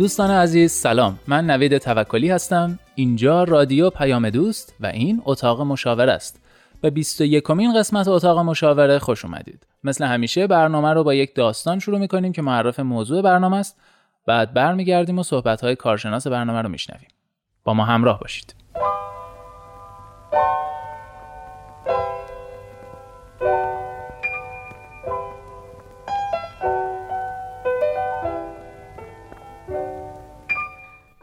دوستان عزیز سلام. من نوید توکلی هستم. اینجا رادیو پیام دوست و این اتاق مشاوره است. به 21 کمین قسمت اتاق مشاوره خوش اومدید. مثل همیشه برنامه رو با یک داستان شروع می‌کنیم که معرف موضوع برنامه است. بعد برمیگردیم و صحبت های کارشناس برنامه رو میشنویم. با ما همراه باشید.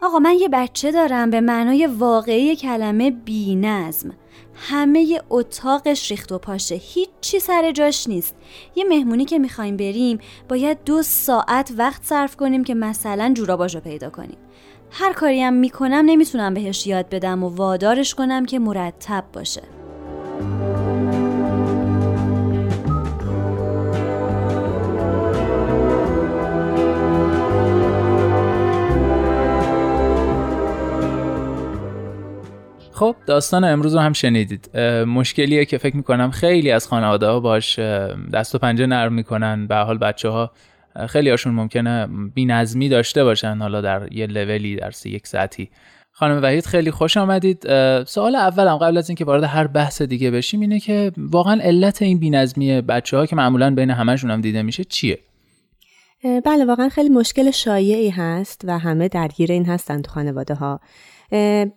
آقا من یه بچه دارم به معنای واقعی کلمه بی نظم همه اتاقش ریخت و پاشه. هیچی سر جاش نیست. یه مهمونی که می‌خوایم بریم باید دو ساعت وقت صرف کنیم که مثلا جوراباش رو پیدا کنیم. هر کاری هم می‌کنم نمی‌تونم بهش یاد بدم و وادارش کنم که مرتب باشه. خب داستان امروز رو هم شنیدید. مشکلیه که فکر می‌کنم خیلی از خانواده ها باش دست و پنجه نرم می‌کنن. به حال بچه ها خیلی هاشون ممکنه بینظمی داشته باشن حالا در یه لولی در یک ساعتی. خانم وحید خیلی خوش آمدید. سوال اولم قبل از اینکه وارد هر بحث دیگه بشیم اینه که واقعا علت این بینظمی بچه ها که معمولا بین همشون هم دیده میشه چیه؟ بله واقعا خیلی مشکل شایعی هست و همه درگیر این هستن تو خانواده ها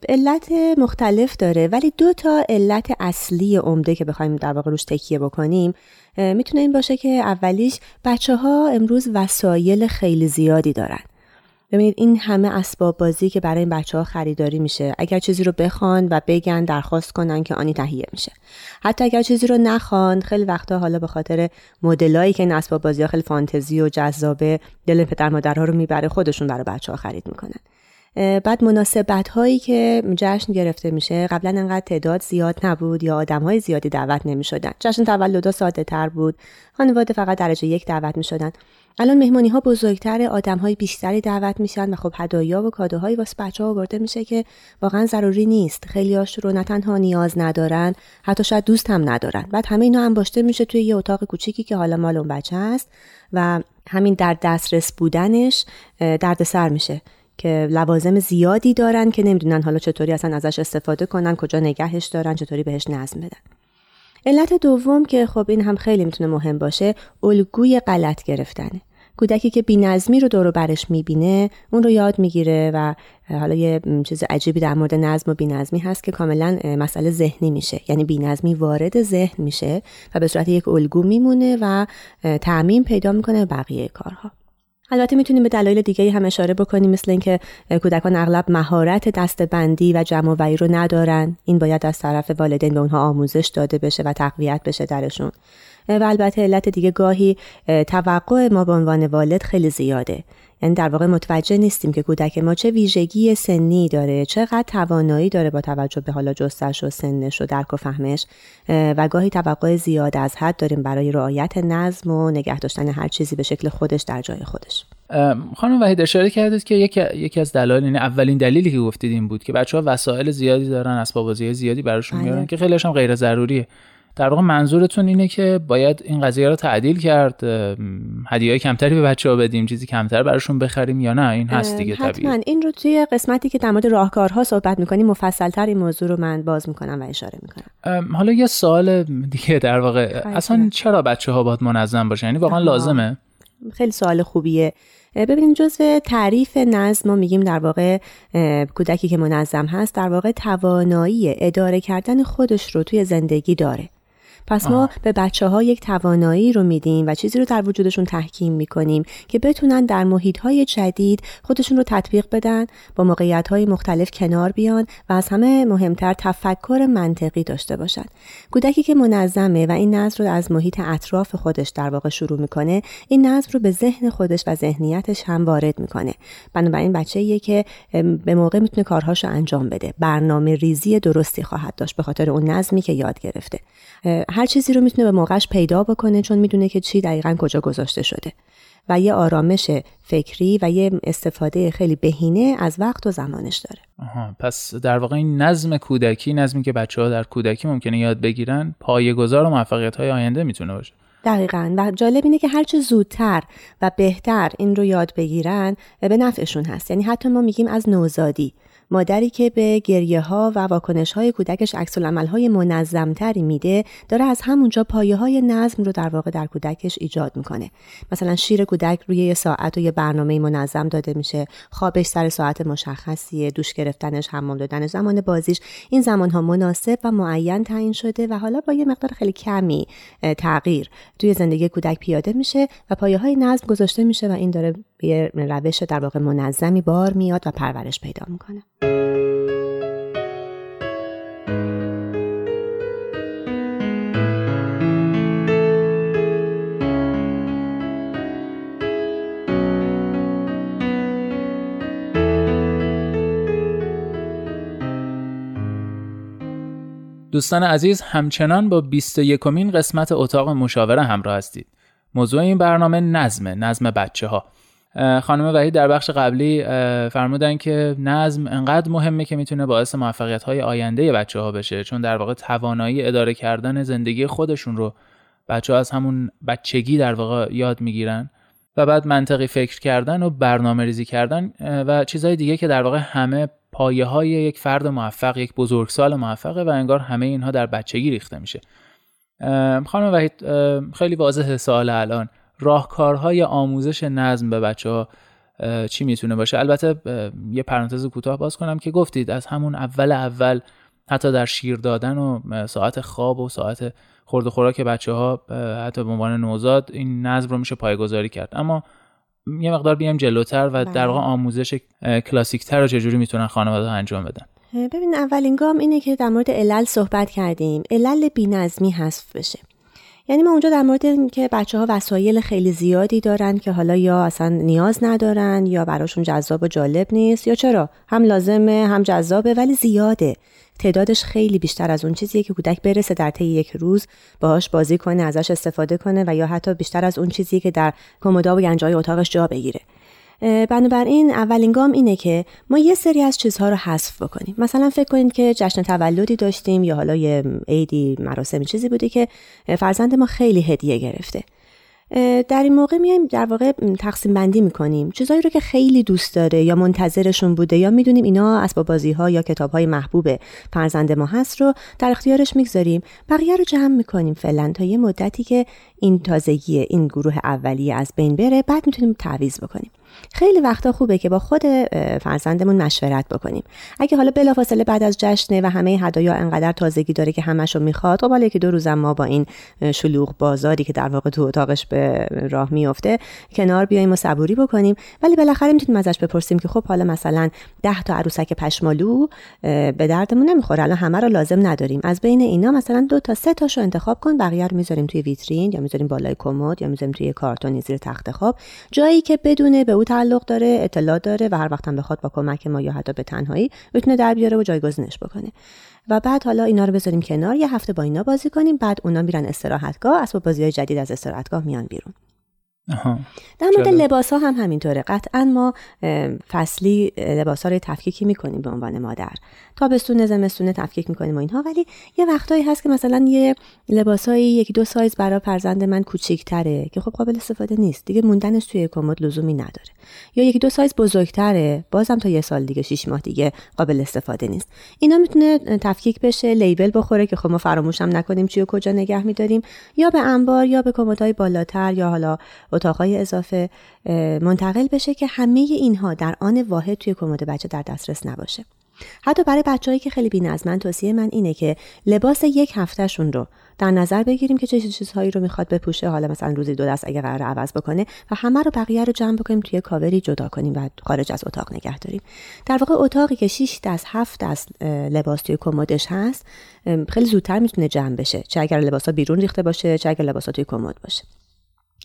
علت مختلف داره ولی دو تا علت اصلی عمده که بخوایم در واقع روش تکیه بکنیم می‌تونه این باشه که اولیش بچه ها امروز وسایل خیلی زیادی دارن. ببینید این همه اسباب بازی که برای این بچه ها خریداری میشه. اگر چیزی رو بخوان و بگن درخواست کنن که آنی تهیه میشه. حتی اگر چیزی رو نخوان خیلی وقتا حالا به خاطر مدلایی که این اسباب بازی ها خیلی فانتزی و جذابه دل پدر مادرها رو می‌بره خودشون برای بچه ها خرید می‌کنن. بعد مناسبت هایی که جشن گرفته میشه قبلا انقدر تعداد زیاد نبود یا آدم های زیادی دعوت نمی شدن جشن تولد ساده تر بود. خانواده فقط درجه یک دعوت می شدن الان مهمانی ها بزرگتر آدم های بیشتری دعوت میشن و خب هدایا و کادوهایی واسه بچه ها آورده میشه که واقعا ضروری نیست. خیلی هاش رو نه تنها نیاز ندارن حتی شاید دوست هم ندارن. بعد همه اینا انباشته میشه توی یه اتاق کوچیکی که حالا مال اون بچه هست و همین در دسترس بودنش دردسر میشه. که لوازم زیادی دارن که نمی‌دونن حالا چطوری اصلا ازش استفاده کنن کجا نگهش دارن چطوری بهش نظم بدن. علت دوم که خب این هم خیلی می‌تونه مهم باشه الگوی غلط گرفتنه کودکی که بینظمی رو دور برش می‌بینه اون رو یاد می‌گیره و حالا یه چیز عجیبی در مورد نظم و بینظمی هست که کاملا مسئله ذهنی میشه. یعنی بینظمی وارد ذهن میشه و به صورت یک الگو میمونه و تعمین پیدا می‌کنه بقیه کارها. البته می‌تونیم به دلایل دیگه هم اشاره بکنیم مثل اینکه کودکان اغلب مهارت دستبندی و جمع وعی رو ندارن. این باید از طرف والدین به اونها آموزش داده بشه و تقویت بشه درشون. و البته علت دیگه گاهی توقع ما به عنوان والد خیلی زیاده. یعنی در واقع متوجه نیستیم که کودک ما چه ویژگی سنی داره چقدر توانایی داره با توجه به حالا جستش و سنش و درک و فهمش و گاهی توقع زیاد از حد داریم برای رعایت نظم و نگه داشتن هر چیزی به شکل خودش در جای خودش. خانم وحید اشاره کردید که یکی, یکی از دلایل یعنی اولین دلیلی که گفتید این بود که بچه ها وسایل زیادی دارن اسباب بازی زیادی براشون بله. میارن که خیلیش هم غیر ضروریه در واقع منظورتون اینه که باید این قضیه رو تعدیل کرد هدیه کمتری به بچه ها بدیم چیزی کمتر براشون بخریم یا نه؟ این هست دیگه طبیعی. این رو توی قسمتی که در مورد راهکارها صحبت می‌کنیم مفصلتر این موضوع رو من باز می‌کنم و اشاره می‌کنم. حالا یه سوال دیگه در واقع اصلا چرا بچه ها باید منظم باشن؟ یعنی واقعا لازمه؟ خیلی سوال خوبیه. ببینید جزء تعریف نظم ما میگیم در واقع کودکی که منظم هست در واقع توانایی اداره کردن خودش رو توی زندگی داره. پس ما به بچه ها یک توانایی رو میدیم و چیزی رو در وجودشون تحکیم می‌کنیم که بتونن در محیط های جدید خودشون رو تطبیق بدن با موقعیت های مختلف کنار بیان و از همه مهمتر تفکر منطقی داشته باشن. کودکی که منظمه و این نظم رو از محیط اطراف خودش در واقع شروع می‌کنه این نظم رو به ذهن خودش و ذهنیتش هم وارد می‌کنه. بنابراین بچه که به موقع می‌تونه کارهاشو انجام بده. برنامه ریزی درستی خواهد داشت به خاطر اون نظمی که یاد گرفته. هر چیزی رو می‌تونه به موقعش پیدا بکنه چون می‌دونه که چی دقیقا کجا گذاشته شده. و یه آرامش فکری و یه استفاده خیلی بهینه از وقت و زمانش داره. آها پس در واقع این نظم کودکی نظمی که بچه ها در کودکی ممکنه یاد بگیرن گذار و موفقیت های آینده می‌تونه باشه. دقیقا. و جالب اینه که هرچه زودتر و بهتر این رو یاد بگیرن به نفعشون هست. یعنی حتی ما میگیم از نوزادی. مادری که به گریه ها و واکنش های کودکش عکس های منظم تری میده داره از همونجا پایه های نظم رو در واقع در کودکش ایجاد می‌کنه. مثلا شیر کودک روی یه ساعت و یه برنامه منظم داده میشه خوابش سر ساعت مشخصیه دوش گرفتنش حمام دادنش زمان بازیش. این زمان ها مناسب و معین تعیین شده و حالا با یه مقدار خیلی کمی تغییر توی زندگی کودک پیاده میشه و پایه های نظم گذاشته میشه و این داره به روش در واقع منظمی بار میاد و پرورش پیدا می‌کنه دوستان عزیز همچنان با 21 کمین قسمت اتاق مشاوره همراه هستید. موضوع این برنامه نظمه، نظم بچه ها. خانم وحید در بخش قبلی فرمودن که نظم انقدر مهمه که می‌تونه باعث موفقیت های آینده بچه ها بشه چون در واقع توانایی اداره کردن زندگی خودشون رو بچه ها از همون بچگی در واقع یاد می‌گیرن و بعد منطقی فکر کردن و برنامه ریزی کردن و چیزهای دیگه که در واقع همه پایه های یک فرد موفق یک بزرگسال موفقه و انگار همه اینها در بچگی ریخته میشه. خانم وحید خیلی واضح سوال الان. راهکارهای آموزش نظم به بچه ها چی می‌تونه باشه؟ البته یه پرانتز کوتاه باز کنم که گفتید از همون اول اول حتی در شیر دادن و ساعت خواب و ساعت خورد و خوراک بچه ها حتی به عنوان نوزاد این نظم رو میشه پایگذاری کرد. اما یه مقدار بیام جلوتر و در واقع بله. آموزش کلاسیکتر رو چجوری می‌تونن خانواده انجام بدن؟ ببین اولین گام اینه که در مورد علل صحبت کردیم. علل بینظمی حذف بشه. یعنی ما اونجا در مورد اینکه بچه ها وسایل خیلی زیادی دارن که حالا یا اصلا نیاز ندارن یا براشون جذاب و جالب نیست یا چرا؟ هم لازمه هم جذابه ولی زیاده. تعدادش خیلی بیشتر از اون چیزیه که کودک برسه در طی یک روز باهاش بازی کنه ازش استفاده کنه و یا حتی بیشتر از اون چیزیه که در کمودا و گنجای اتاقش جا بگیره. بنابراین اولین گام اینه که ما یه سری از چیزها رو حذف بکنیم. مثلا فکر کنید که جشن تولدی داشتیم یا حالا یه عیدی مراسمی چیزی بوده که فرزند ما خیلی هدیه گرفته. در این موقع میایم در واقع تقسیم بندی می‌کنیم. چیزایی رو که خیلی دوست داره یا منتظرشون بوده یا می‌دونیم اینا اسباب بازی ها یا کتاب های محبوب فرزند ما هست رو در اختیارش می‌گذاریم. بقیه رو جمع می‌کنیم فعلا تا یه مدتی که این تازگی این گروه اولیه از بین بره بعد می‌تونیم تعویض بکنیم. خیلی وقتا خوبه که با خود فرزندمون مشورت بکنیم. اگه حالا بلافاصله بعد از جشنه و همه هدایا انقدر تازگی داره که همشو می‌خواد خب حالا یکی دو روزم ما با این شلوغ بازاری که در واقع تو اتاقش به راه میفته کنار بیایم و صبوری بکنیم. ولی بالاخره می‌تونیم ازش بپرسیم که خب حالا مثلا ده تا عروسک پشمالو به دردمون نمی‌خوره. الان همه رو لازم نداریم. از بین اینا مثلا دو تا سه تاشو انتخاب کن بقیه رو می‌ذاریم توی ویترین یا می‌ذاریم بالای کمد یا می‌ذاریم توی کارتونی زیر تخت خواب. جایی که بدونه به او تعلق داره اطلاع داره و هر وقت هم بخواد با کمک ما یا حتی به تنهایی بتونه در بیاره و جایگزینش بکنه. و بعد حالا اینا رو بذاریم کنار یه هفته با اینا بازی کنیم بعد اونا میرن استراحتگاه اسباب بازی های جدید از استراحتگاه میان بیرون. در مورد لباس ها هم همینطوره. قطعا ما فصلی لباس ها رو تفکیکی می‌کنیم به عنوان مادر. تابستون زمستون تفکیک می‌کنیم و اینها. ولی یه وقتایی هست که مثلا یه لباسایی یکی دو سایز برای فرزند من کوچیک‌تره که خب قابل استفاده نیست. دیگه موندنش توی کمد لزومی نداره. یا یکی دو سایز بزرگتره. بازم تا یه سال دیگه شش ماه دیگه قابل استفاده نیست. اینا می‌تونه تفکیک بشه لیبل بخوره که خب ما فراموش هم نکنیم چی و کجا نگه میداریم. یا به انبار یا به کمدهای بالاتر یا حالا اتاقهای اضافه منتقل بشه که همه اینها در آن واحد توی کمد بچه در دسترس نباشه. حتی برای بچههایی که خیلی بی‌نظمن توصیه من اینه که لباس یک هفتهشون رو در نظر بگیریم که چه چیزهایی رو می‌خواد بپوشه. حالا مثلا روزی دو دست اگه قرار عوض بکنه و همه رو بقیه رو جمع بکنیم توی کاوری جدا کنیم و خارج از اتاق نگه داریم. در واقع اتاقی که 6 دست 7 دست لباس توی کمدش هست خیلی زودتر می‌تونه جمع بشه. چه اگر لباسا بیرون ریخته باشه چه اگر لباسا توی کمد باشه.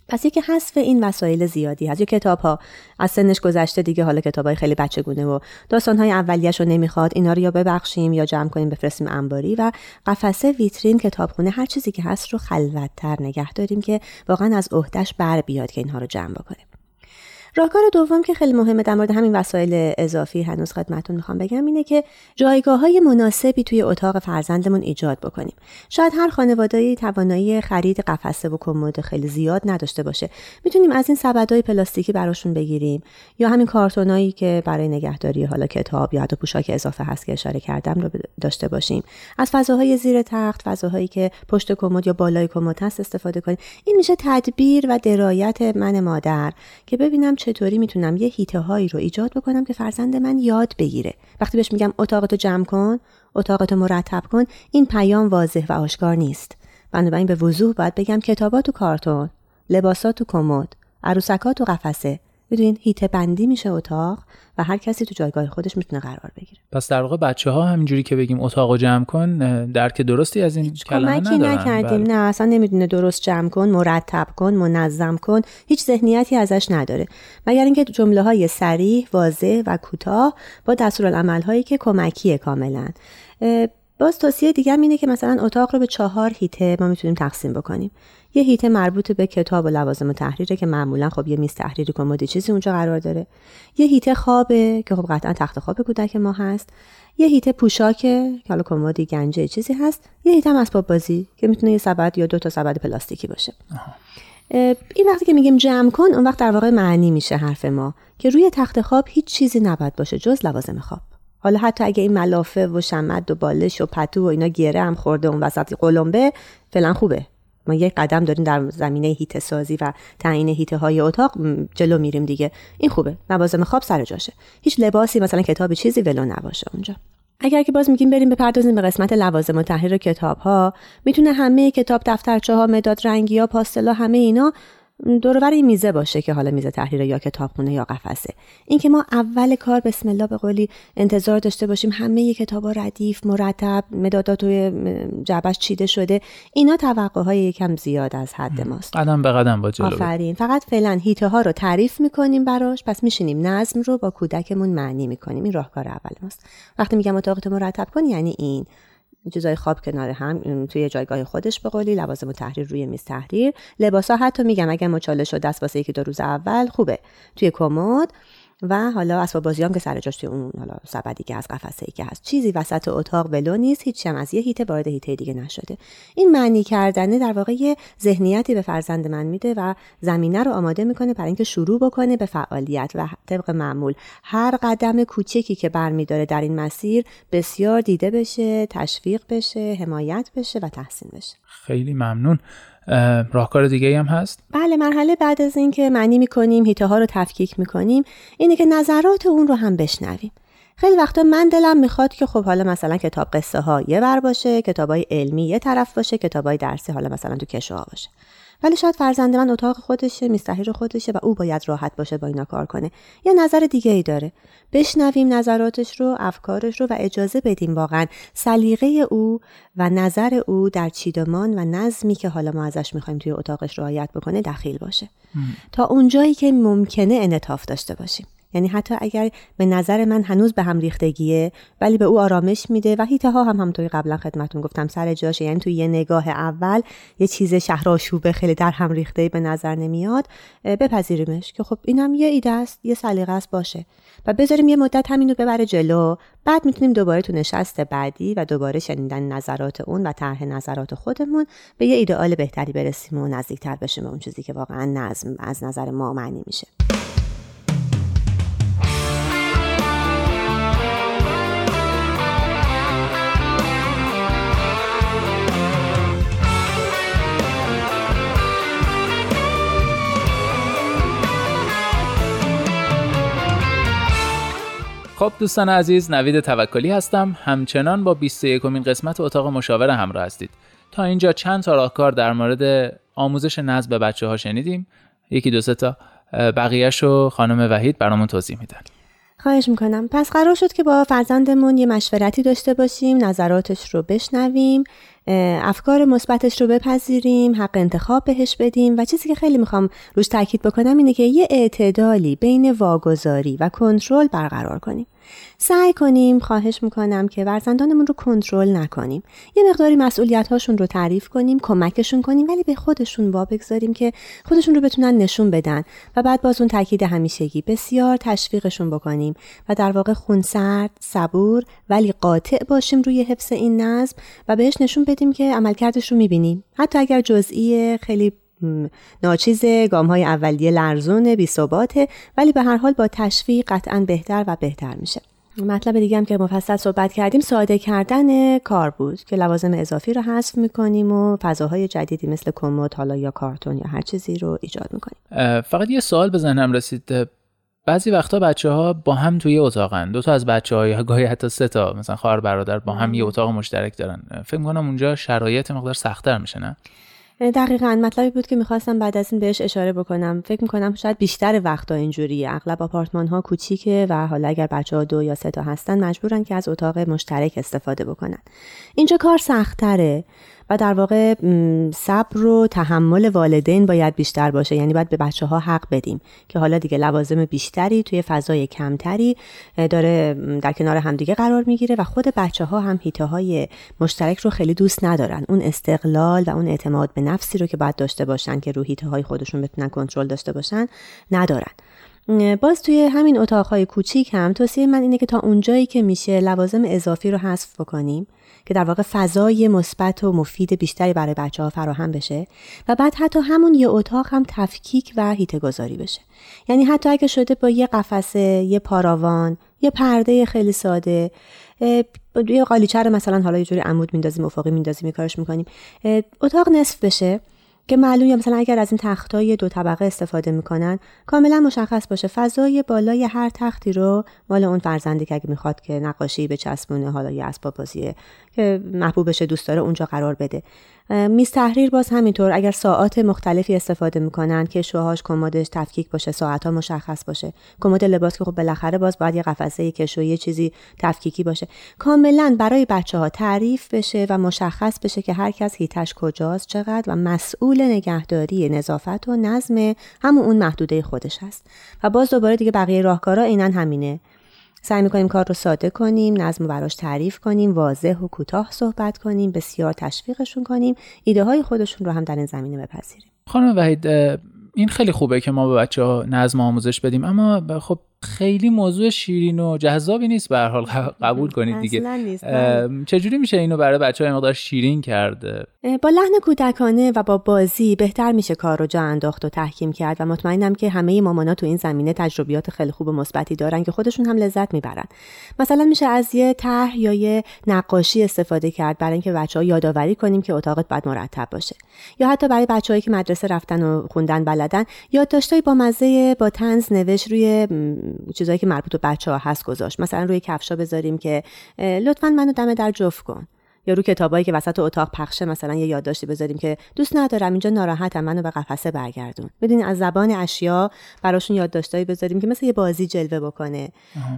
پس یکی حذف این وسایل زیادی هست. یا کتاب ها از سنش گذشته دیگه حالا کتاب های خیلی بچگونه و داستان های اولیش رو نمی‌خواد اینا رو یا ببخشیم یا جمع کنیم بفرستیم انباری و قفسه ویترین کتابخونه هر چیزی که هست رو خلوتتر نگه داریم که واقعا از عهدهش بر بیاد که اینها رو جمع بکنیم. راهکار دوم که خیلی مهمه در مورد همین وسایل اضافی هنوز خدمتتون می‌خوام بگم اینه که جایگاه های مناسبی توی اتاق فرزندمون ایجاد بکنیم. شاید هر خانواده‌ای توانایی خرید قفسه و کمد خیلی زیاد نداشته باشه. می‌تونیم از این سبدهای پلاستیکی براشون بگیریم یا همین کارتونایی که برای نگهداری حالا کتاب یا حتی پوشاک اضافه هست که اشاره کردم رو داشته باشیم. از فضاهای زیر تخت فضاهایی که پشت کمد یا بالای کمد هست استفاده کنیم. این میشه تدبیر و درایت من مادر که ببینم چطوری می‌تونم یه هیته هایی رو ایجاد بکنم که فرزند من یاد بگیره. وقتی بهش میگم اتاقتو جمع کن اتاقتو مرتب کن این پیام واضح و آشکار نیست. بنابراین به وضوح باید بگم کتابات تو کارتون لباسات تو کمد عروسکات تو قفسه بدونین هیته بندی میشه اتاق و هر کسی تو جایگاه خودش می‌تونه قرار بگیره. پس در واقع بچه ها همینجوری که بگیم اتاق جمع کن درک درستی از این کلمه کمکی نکردیم بله. نه اصلا نمی‌دونه درست جمع کن مرتب کن منظم کن. هیچ ذهنیتی ازش نداره. مگر اینکه جمله های سریح واضح و کوتاه با دستورالعمل هایی که کمکیه کاملا. باز توصیه دیگه اینه که مثلا اتاق رو به چهار هیته ما می‌تونیم تقسیم بکنیم. یه هیته مربوط به کتاب و لوازم تحریره که معمولا خب یه میز تحریری کمدی چیزی اونجا قرار داره. یه هیته خوابه که خب قطعا تخت خواب کودک ما هست. یه هیته پوشاکه که حالا کمدی گنجه چیزی هست. یه هیته هم اسباب بازی که می‌تونه یه سبد یا دو تا سبد پلاستیکی باشه. این وقتی که میگیم جمع کن اون وقت در واقع معنی میشه حرف ما که روی تخت خواب هیچ چیزی نباید باشه جز لوازم خواب. حالا حتی اگه این ملافه و شمد و بالش و پتو و اینا گیره هم خورده اون وسط قلمبه فعلا خوبه. ما یک قدم داریم در زمینه هیت سازی و تعیین هیته های اتاق جلو میریم دیگه. این خوبه. لوازم خواب سر جاشه. هیچ لباسی مثلا کتاب چیزی ولو نباشه اونجا. اگر که باز میگیم بریم بپردازیم به قسمت لوازم و تحریر کتاب ها می‌تونه همه کتاب دفترچه ها مداد رنگی ها پاستلا همه اینا دورور این میزه باشه که حالا میزه تحریر یا کتابخونه یا قفسه. اینکه ما اول کار بسم الله به قولی انتظار داشته باشیم همه کتابا ردیف مرتب مدادات توی جعبش چیده شده اینا توقع های یکم زیاد از حد ماست. قدم به قدم با جلو آفرین. فقط فعلا هیته ها رو تعریف می‌کنیم براش. پس میشینیم نظم رو با کودکمون معنی می‌کنیم. این راهکار اول ماست. وقتی میگم اتاقتو مرتب کن یعنی این. چیزای خواب کنار هم توی جایگاه خودش به قولی لوازم تحریر روی میز تحریر. لباسا حتی میگم اگر مچاله شد دست واسه یکی دو روز اول خوبه. توی کمد و حالا اسباب بازی هم که سر جاش توی اون حالا سبدی که از قفسه ای که هست چیزی وسط اتاق ولو نیست هیچ هم از یه هیته وارد هیته دیگه نشده. این معنی کردنه در واقع یه ذهنیتی به فرزند من میده و زمینه رو آماده می‌کنه برای اینکه شروع بکنه به فعالیت و طبق معمول. هر قدم کوچکی که برمیداره در این مسیر بسیار دیده بشه تشویق بشه حمایت بشه و تحسین بشه. خیلی ممنون. راهکار دیگه هم هست؟ بله مرحله بعد از اینکه معنی می‌کنیم هیته ها رو تفکیک می‌کنیم اینه که نظرات اون رو هم بشنویم. خیلی وقتا من دلم می‌خواد که خب حالا مثلا کتاب قصه ها یه بر باشه کتاب های علمی یه طرف باشه کتاب های درسی حالا مثلا تو کشو باشه. ولی شاید فرزند من اتاق خودشه میستحیر خودشه و او باید راحت باشه با اینا کار کنه. یا نظر دیگه ای داره. بشنویم نظراتش رو افکارش رو و اجازه بدیم واقعا سلیقه او و نظر او در چیدمان و نظمی که حالا ما ازش می‌خوایم توی اتاقش رعایت بکنه دخیل باشه. تا اونجایی که ممکنه انطاف داشته باشیم. یعنی حتی اگر به نظر من هنوز به هم ریختگیه ولی به او آرامش میده و هیته ها هم همونطوری قبلا خدمتون گفتم سر جاشه یعنی توی یه نگاه اول یه چیز شهرآشوبه خیلی در هم ریخته به نظر نمیاد بپذیریمش که خب اینم یه ایده است یه سلیقه است باشه. و بذاریم یه مدت همین رو ببره جلو. بعد می‌تونیم دوباره تو نشست بعدی و دوباره شنیدن نظرات اون و طرح نظرات خودمون به یه ایدئال بهتری برسیم و نزدیکتر بشیم به اون چیزی که واقعا نظم از نظر ما معنی میشه. خب دوستان عزیز نوید توکلی هستم. همچنان با 21 کمین قسمت اتاق مشاور همراه هستید. تا اینجا چند تا راهکار در مورد آموزش نظم به بچه ها شنیدیم؟ یکی دو سه تا. بقیهش رو خانم وحید برامون توضیح میدن. خواهش می‌کنم. پس قرار شد که با فرزندمون یه مشورتی داشته باشیم نظراتش رو بشنویم افکار مثبتش رو بپذیریم حق انتخاب بهش بدیم و چیزی که خیلی می‌خوام روش تاکید بکنم اینه که یه اعتدالی بین واگذاری و کنترل برقرار کنیم. سعی کنیم خواهش می‌کنم که فرزندانمون رو کنترل نکنیم. یه مقداری مسئولیت هاشون رو تعریف کنیم کمکشون کنیم ولی به خودشون وا بگذاریم که خودشون رو بتونن نشون بدن و بعد باز اون تاکید همیشگی بسیار تشویقشون بکنیم و در واقع خونسرد صبور ولی قاطع باشیم روی حفظ این نظم و بهش نشون بدیم که عملکردش رو می‌بینیم. حتی اگر جزئی خیلی ناچیز گام های اولیه لرزون بی ولی به هر حال با تشویق قطعا بهتر و بهتر میشه. مطلب دیگه هم که مفصل صحبت کردیم ساده کردن کار بود که لوازم اضافی رو حذف می‌کنیم و فضاهای جدیدی مثل کمد حالا یا کارتون یا هر چیزی رو ایجاد می‌کنیم. فقط یه سوال بزنم رسید. بعضی وقتا بچه ها با هم توی اتاقن. دو تا از بچه های گاهی حتی سه تا مثلا خواهر برادر با هم یه اتاق مشترک دارن. فکر کنم اونجا شرایط مقدار سختتر میشه نه؟ دقیقا مطلبی بود که می‌خواستم بعد از این بهش اشاره بکنم. فکر می‌کنم شاید بیشتر وقتا اینجوریه. اغلب آپارتمان ها کوچیکه و حالا اگر بچه ها دو یا سه تا هستن مجبورن که از اتاق مشترک استفاده بکنن. اینجا کار سختتره. و در واقع صبر و تحمل والدین باید بیشتر باشه. یعنی باید به بچه ها حق بدیم که حالا دیگه لوازم بیشتری توی فضای کمتری داره در کنار همدیگه قرار می‌گیره و خود بچه ها هم هیته های مشترک رو خیلی دوست ندارن. اون استقلال و اون اعتماد به نفسی رو که باید داشته باشن که رو هیته های خودشون بتونن کنترل داشته باشن ندارن. باز توی همین اتاقهای کوچیک هم توصیه من اینه که تا اونجایی که میشه لوازم اضافی رو حذف بکنیم که در واقع فضای مثبت و مفید بیشتری برای بچه ها فراهم بشه و بعد حتی همون یه اتاق هم تفکیک و هیته گذاری بشه. یعنی حتی اگه شده با یه قفسه یه پاراوان یه پرده خیلی ساده یه قالیچه مثلا حالا یه جوری عمود میندازیم افقی میندازیم کارش می‌کنیم اتاق نصف بشه. که معلوم مثلا اگر از این تختای دو طبقه استفاده می‌کنن کاملا مشخص باشه فضای بالای هر تختی رو مال اون فرزندی که اگه می‌خواد که نقاشی به چسبونه حالا یه اسباب بازیه که محبوبش دوست داره اونجا قرار بده. میز تحریر باز همینطور. اگر ساعات مختلفی استفاده می‌کنن که شوهاش کمدش تفکیک باشه ساعت ها مشخص باشه. کمد لباس که خب بالاخره باز باید یه قفسه کشو یه چیزی تفکیکی باشه. کاملا برای بچه ها تعریف بشه و مشخص بشه که هر کس هیتش کجاست چقدر و مسئول نگهداری نظافت و نظم همون اون محدوده خودش هست. و باز دوباره دیگه بقیه راهکارا اینن همینه. سعی می‌کنیم کار رو ساده کنیم نظم رو براش تعریف کنیم واضح و کوتاه صحبت کنیم بسیار تشویقشون کنیم ایده های خودشون رو هم در این زمینه بپذیریم. خانم وحید این خیلی خوبه که ما به بچه ها نظم آموزش بدیم اما خب خیلی موضوع شیرین و جذابی نیست به حال قبول کنید دیگه. چجوری میشه اینو برای بچه های مقدار شیرین کرده؟ با لحن کودکانه و با بازی بهتر میشه کار رو جا انداخت و تحکیم کرد و مطمئنم که همه مامانا تو این زمینه تجربیات خیلی خوب و مثبتی دارن که خودشون هم لذت می‌برن. مثلا میشه از یه طرح یا یه نقاشی استفاده کرد برای اینکه بچه ها یادآوری کنیم که اتاقت باید مرتب باشه. یا حتی برای بچههایی که مدرسه رفتن و خوندن بلدن یادداشتای با مزه با تنز نوشت روی چیزایی که مربوط به بچه ها هست گذاشت. مثلا روی کفشا بذاریم که لطفا منو دم در جفت کن. یا رو کتابایی که وسط اتاق پخشه مثلا یه یادداشتی بذاریم که دوست ندارم اینجا ناراحتم منو به قفسه برگردون. بدین از زبان اشیا براشون یادداشتایی بذاریم که مثل یه بازی جلوه بکنه.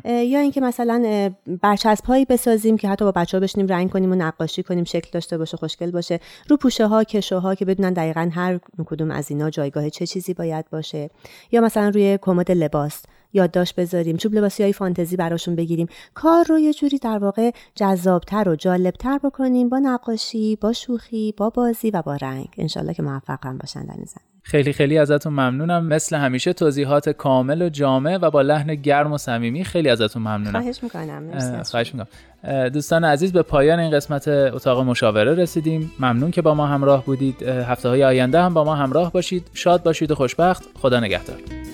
یا اینکه مثلا برچسبهایی بسازیم که حتی با بچه‌ها بشینیم رنگ کنیم و نقاشی کنیم شکل داشته باشه خوشگل باشه. رو پوشه ها کشه ها که بدونن دقیقا هر کدوم از اینا جایگاه چه چیزی باید باشه. یا مثلا روی کمد لباس. یادداشت بذاریم چوب لباسی های فانتزی براشون بگیریم. کار رو یه جوری در واقع جذابتر و جالبتر بکنیم با نقاشی با شوخی با بازی و با رنگ. انشالله که موفق هم باشن در این خیلی خیلی ازتون ممنونم. مثل همیشه توضیحات کامل و جامع و با لحن گرم و صمیمی خیلی ازتون ممنونم. خواهش می‌کنم. خواهش می‌کنم. دوستان عزیز به پایان این قسمت اتاق مشاوره رسیدیم. ممنون که با ما همراه بودید. هفته های آینده هم با ما همراه باشید. شاد باشید و خوشبخت. خدا نگهدار.